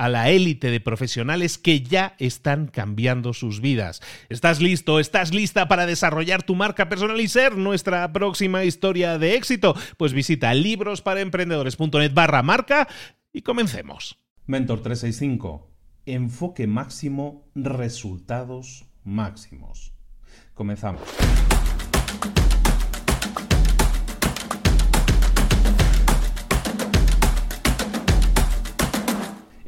a la élite de profesionales que ya están cambiando sus vidas. ¿Estás listo? ¿Estás lista para desarrollar tu marca personal y ser nuestra próxima historia de éxito? Pues visita librosparaemprendedores.net barra marca y comencemos. Mentor 365. Enfoque máximo, resultados máximos. Comenzamos.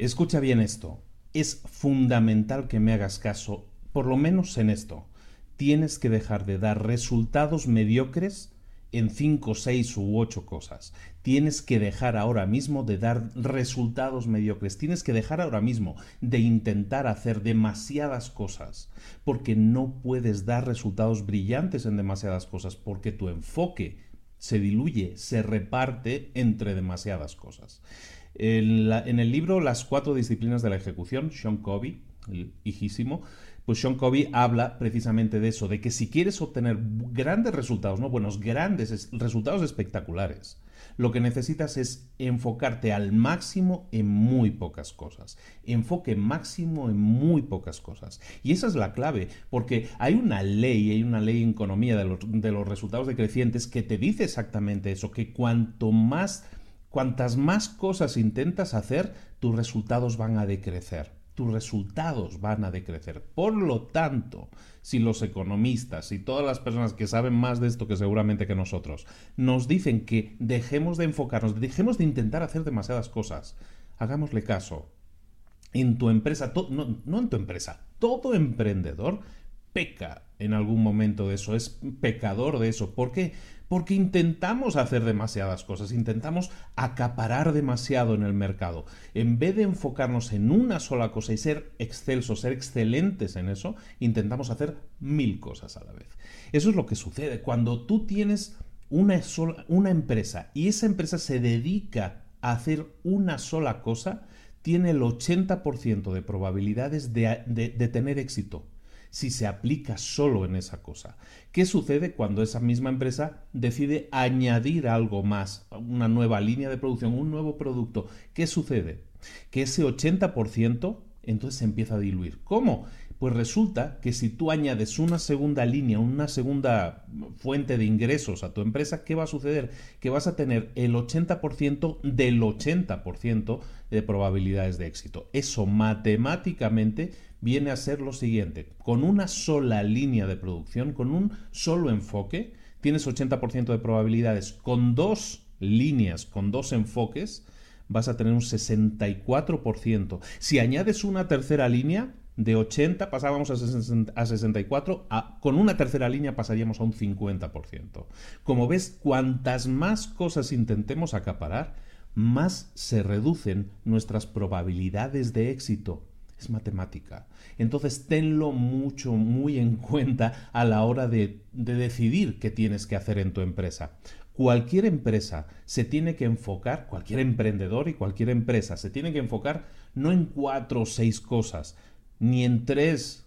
Escucha bien esto. Es fundamental que me hagas caso, por lo menos en esto. Tienes que dejar de dar resultados mediocres en 5, 6 u 8 cosas. Tienes que dejar ahora mismo de dar resultados mediocres. Tienes que dejar ahora mismo de intentar hacer demasiadas cosas. Porque no puedes dar resultados brillantes en demasiadas cosas. Porque tu enfoque se diluye, se reparte entre demasiadas cosas. En, el libro Las cuatro disciplinas de la ejecución, Sean Covey, el hijísimo, pues Sean Covey habla precisamente de eso, de que si quieres obtener grandes resultados, no buenos, grandes resultados espectaculares, lo que necesitas es enfocarte al máximo en muy pocas cosas. Enfoque máximo en muy pocas cosas. Y esa es la clave, porque hay una ley, hay una ley en economía de los, de los resultados decrecientes que te dice exactamente eso, que cuanto más Cuantas más cosas intentas hacer, tus resultados van a decrecer. Tus resultados van a decrecer. Por lo tanto, si los economistas y todas las personas que saben más de esto que seguramente que nosotros nos dicen que dejemos de enfocarnos, dejemos de intentar hacer demasiadas cosas, hagámosle caso. En tu empresa, no, en tu empresa, todo emprendedor peca en algún momento de eso, es pecador de eso. ¿Por qué? Porque intentamos hacer demasiadas cosas, intentamos acaparar demasiado en el mercado. En vez de enfocarnos en una sola cosa y ser excelsos, ser excelentes en eso, intentamos hacer mil cosas a la vez. Eso es lo que sucede cuando tú tienes una, sola, una empresa y esa empresa se dedica a hacer una sola cosa, tiene el 80% de probabilidades de, de tener éxito si se aplica solo en esa cosa. ¿Qué sucede cuando esa misma empresa decide añadir algo más, una nueva línea de producción, un nuevo producto? ¿Qué sucede? Que ese 80% entonces se empieza a diluir. ¿Cómo? Pues resulta que si tú añades una segunda línea, una segunda fuente de ingresos a tu empresa, ¿qué va a suceder? Que vas a tener el 80% del 80% de probabilidades de éxito. Eso matemáticamente viene a ser lo siguiente. Con una sola línea de producción, con un solo enfoque, tienes 80% de probabilidades. Con dos líneas, con dos enfoques, vas a tener un 64%. Si añades una tercera línea, de 80 pasábamos a, 64, con una tercera línea pasaríamos a un 50%. Como ves, cuantas más cosas intentemos acaparar, más se reducen nuestras probabilidades de éxito. es matemática. Entonces tenlo mucho, muy en cuenta a la hora de, de, decidir qué tienes que hacer en tu empresa. Cualquier empresa se tiene que enfocar, cualquier emprendedor y cualquier empresa se tiene que enfocar no en cuatro o seis cosas, ni en tres,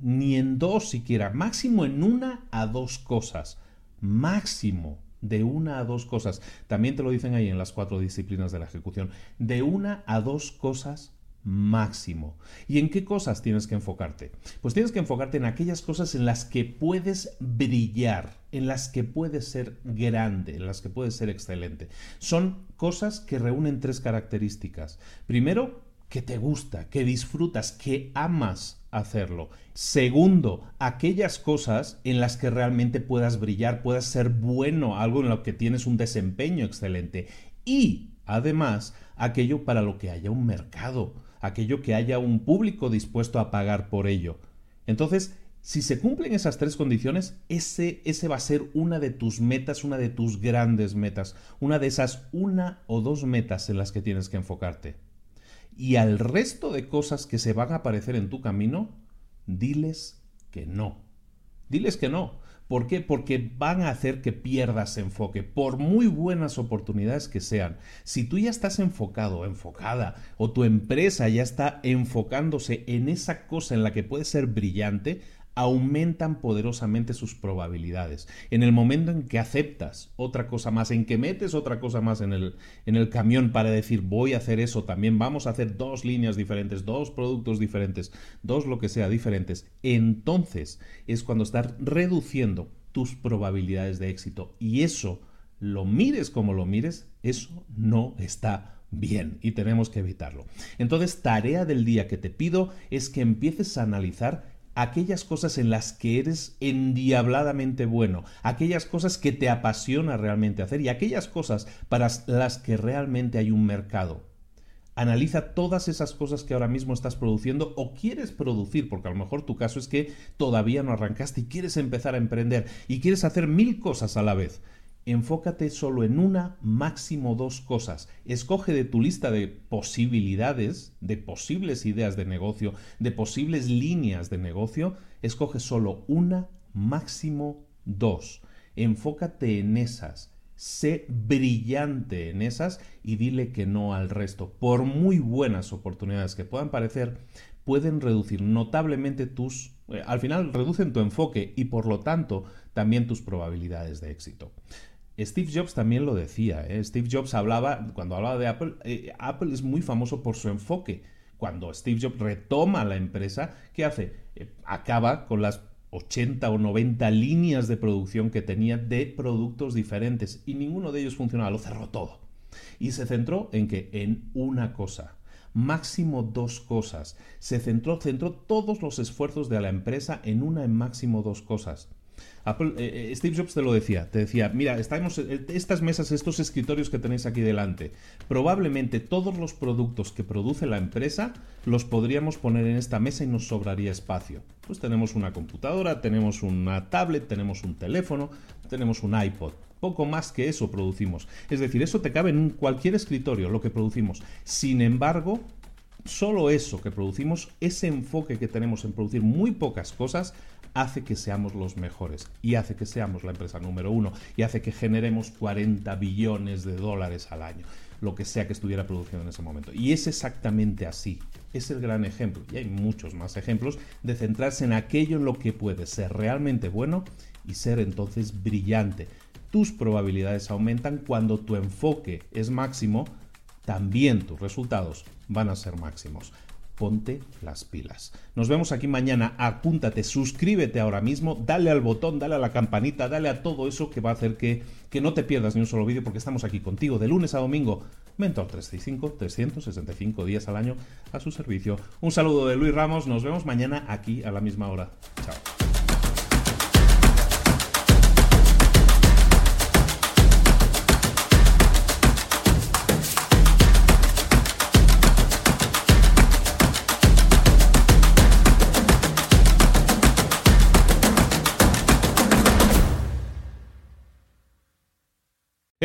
ni en dos siquiera, máximo en una a dos cosas, máximo de una a dos cosas. También te lo dicen ahí en las cuatro disciplinas de la ejecución, de una a dos cosas máximo. ¿Y en qué cosas tienes que enfocarte? Pues tienes que enfocarte en aquellas cosas en las que puedes brillar, en las que puedes ser grande, en las que puedes ser excelente. Son cosas que reúnen tres características. Primero, que te gusta, que disfrutas, que amas hacerlo. Segundo, aquellas cosas en las que realmente puedas brillar, puedas ser bueno, algo en lo que tienes un desempeño excelente. Y, además, aquello para lo que haya un mercado aquello que haya un público dispuesto a pagar por ello. Entonces, si se cumplen esas tres condiciones, ese, ese va a ser una de tus metas, una de tus grandes metas, una de esas una o dos metas en las que tienes que enfocarte. Y al resto de cosas que se van a aparecer en tu camino, diles que no. Diles que no. ¿Por qué? Porque van a hacer que pierdas enfoque, por muy buenas oportunidades que sean. Si tú ya estás enfocado, enfocada, o tu empresa ya está enfocándose en esa cosa en la que puede ser brillante, aumentan poderosamente sus probabilidades. En el momento en que aceptas otra cosa más, en que metes otra cosa más en el, en el camión para decir voy a hacer eso, también vamos a hacer dos líneas diferentes, dos productos diferentes, dos lo que sea diferentes, entonces es cuando estás reduciendo tus probabilidades de éxito. Y eso, lo mires como lo mires, eso no está bien y tenemos que evitarlo. Entonces, tarea del día que te pido es que empieces a analizar aquellas cosas en las que eres endiabladamente bueno, aquellas cosas que te apasiona realmente hacer y aquellas cosas para las que realmente hay un mercado. Analiza todas esas cosas que ahora mismo estás produciendo o quieres producir, porque a lo mejor tu caso es que todavía no arrancaste y quieres empezar a emprender y quieres hacer mil cosas a la vez enfócate solo en una, máximo dos cosas. Escoge de tu lista de posibilidades, de posibles ideas de negocio, de posibles líneas de negocio, escoge solo una, máximo dos. Enfócate en esas. Sé brillante en esas y dile que no al resto. Por muy buenas oportunidades que puedan parecer, pueden reducir notablemente tus... Eh, al final reducen tu enfoque y por lo tanto también tus probabilidades de éxito. Steve Jobs también lo decía. ¿eh? Steve Jobs hablaba, cuando hablaba de Apple, eh, Apple es muy famoso por su enfoque. Cuando Steve Jobs retoma la empresa, ¿qué hace? Eh, acaba con las 80 o 90 líneas de producción que tenía de productos diferentes y ninguno de ellos funcionaba, lo cerró todo. Y se centró en que en una cosa, máximo dos cosas. Se centró, centró todos los esfuerzos de la empresa en una en máximo dos cosas. Eh, eh, Steve Jobs te lo decía, te decía, mira, estamos, eh, estas mesas, estos escritorios que tenéis aquí delante, probablemente todos los productos que produce la empresa los podríamos poner en esta mesa y nos sobraría espacio. Pues tenemos una computadora, tenemos una tablet, tenemos un teléfono, tenemos un iPod. Poco más que eso producimos. Es decir, eso te cabe en cualquier escritorio, lo que producimos. Sin embargo, solo eso que producimos, ese enfoque que tenemos en producir muy pocas cosas, hace que seamos los mejores y hace que seamos la empresa número uno y hace que generemos 40 billones de dólares al año, lo que sea que estuviera produciendo en ese momento. Y es exactamente así. Es el gran ejemplo, y hay muchos más ejemplos, de centrarse en aquello en lo que puede ser realmente bueno y ser entonces brillante. Tus probabilidades aumentan cuando tu enfoque es máximo, también tus resultados van a ser máximos ponte las pilas. Nos vemos aquí mañana, apúntate, suscríbete ahora mismo, dale al botón, dale a la campanita, dale a todo eso que va a hacer que, que no te pierdas ni un solo vídeo porque estamos aquí contigo de lunes a domingo. Mentor 365, 365 días al año a su servicio. Un saludo de Luis Ramos, nos vemos mañana aquí a la misma hora. Chao.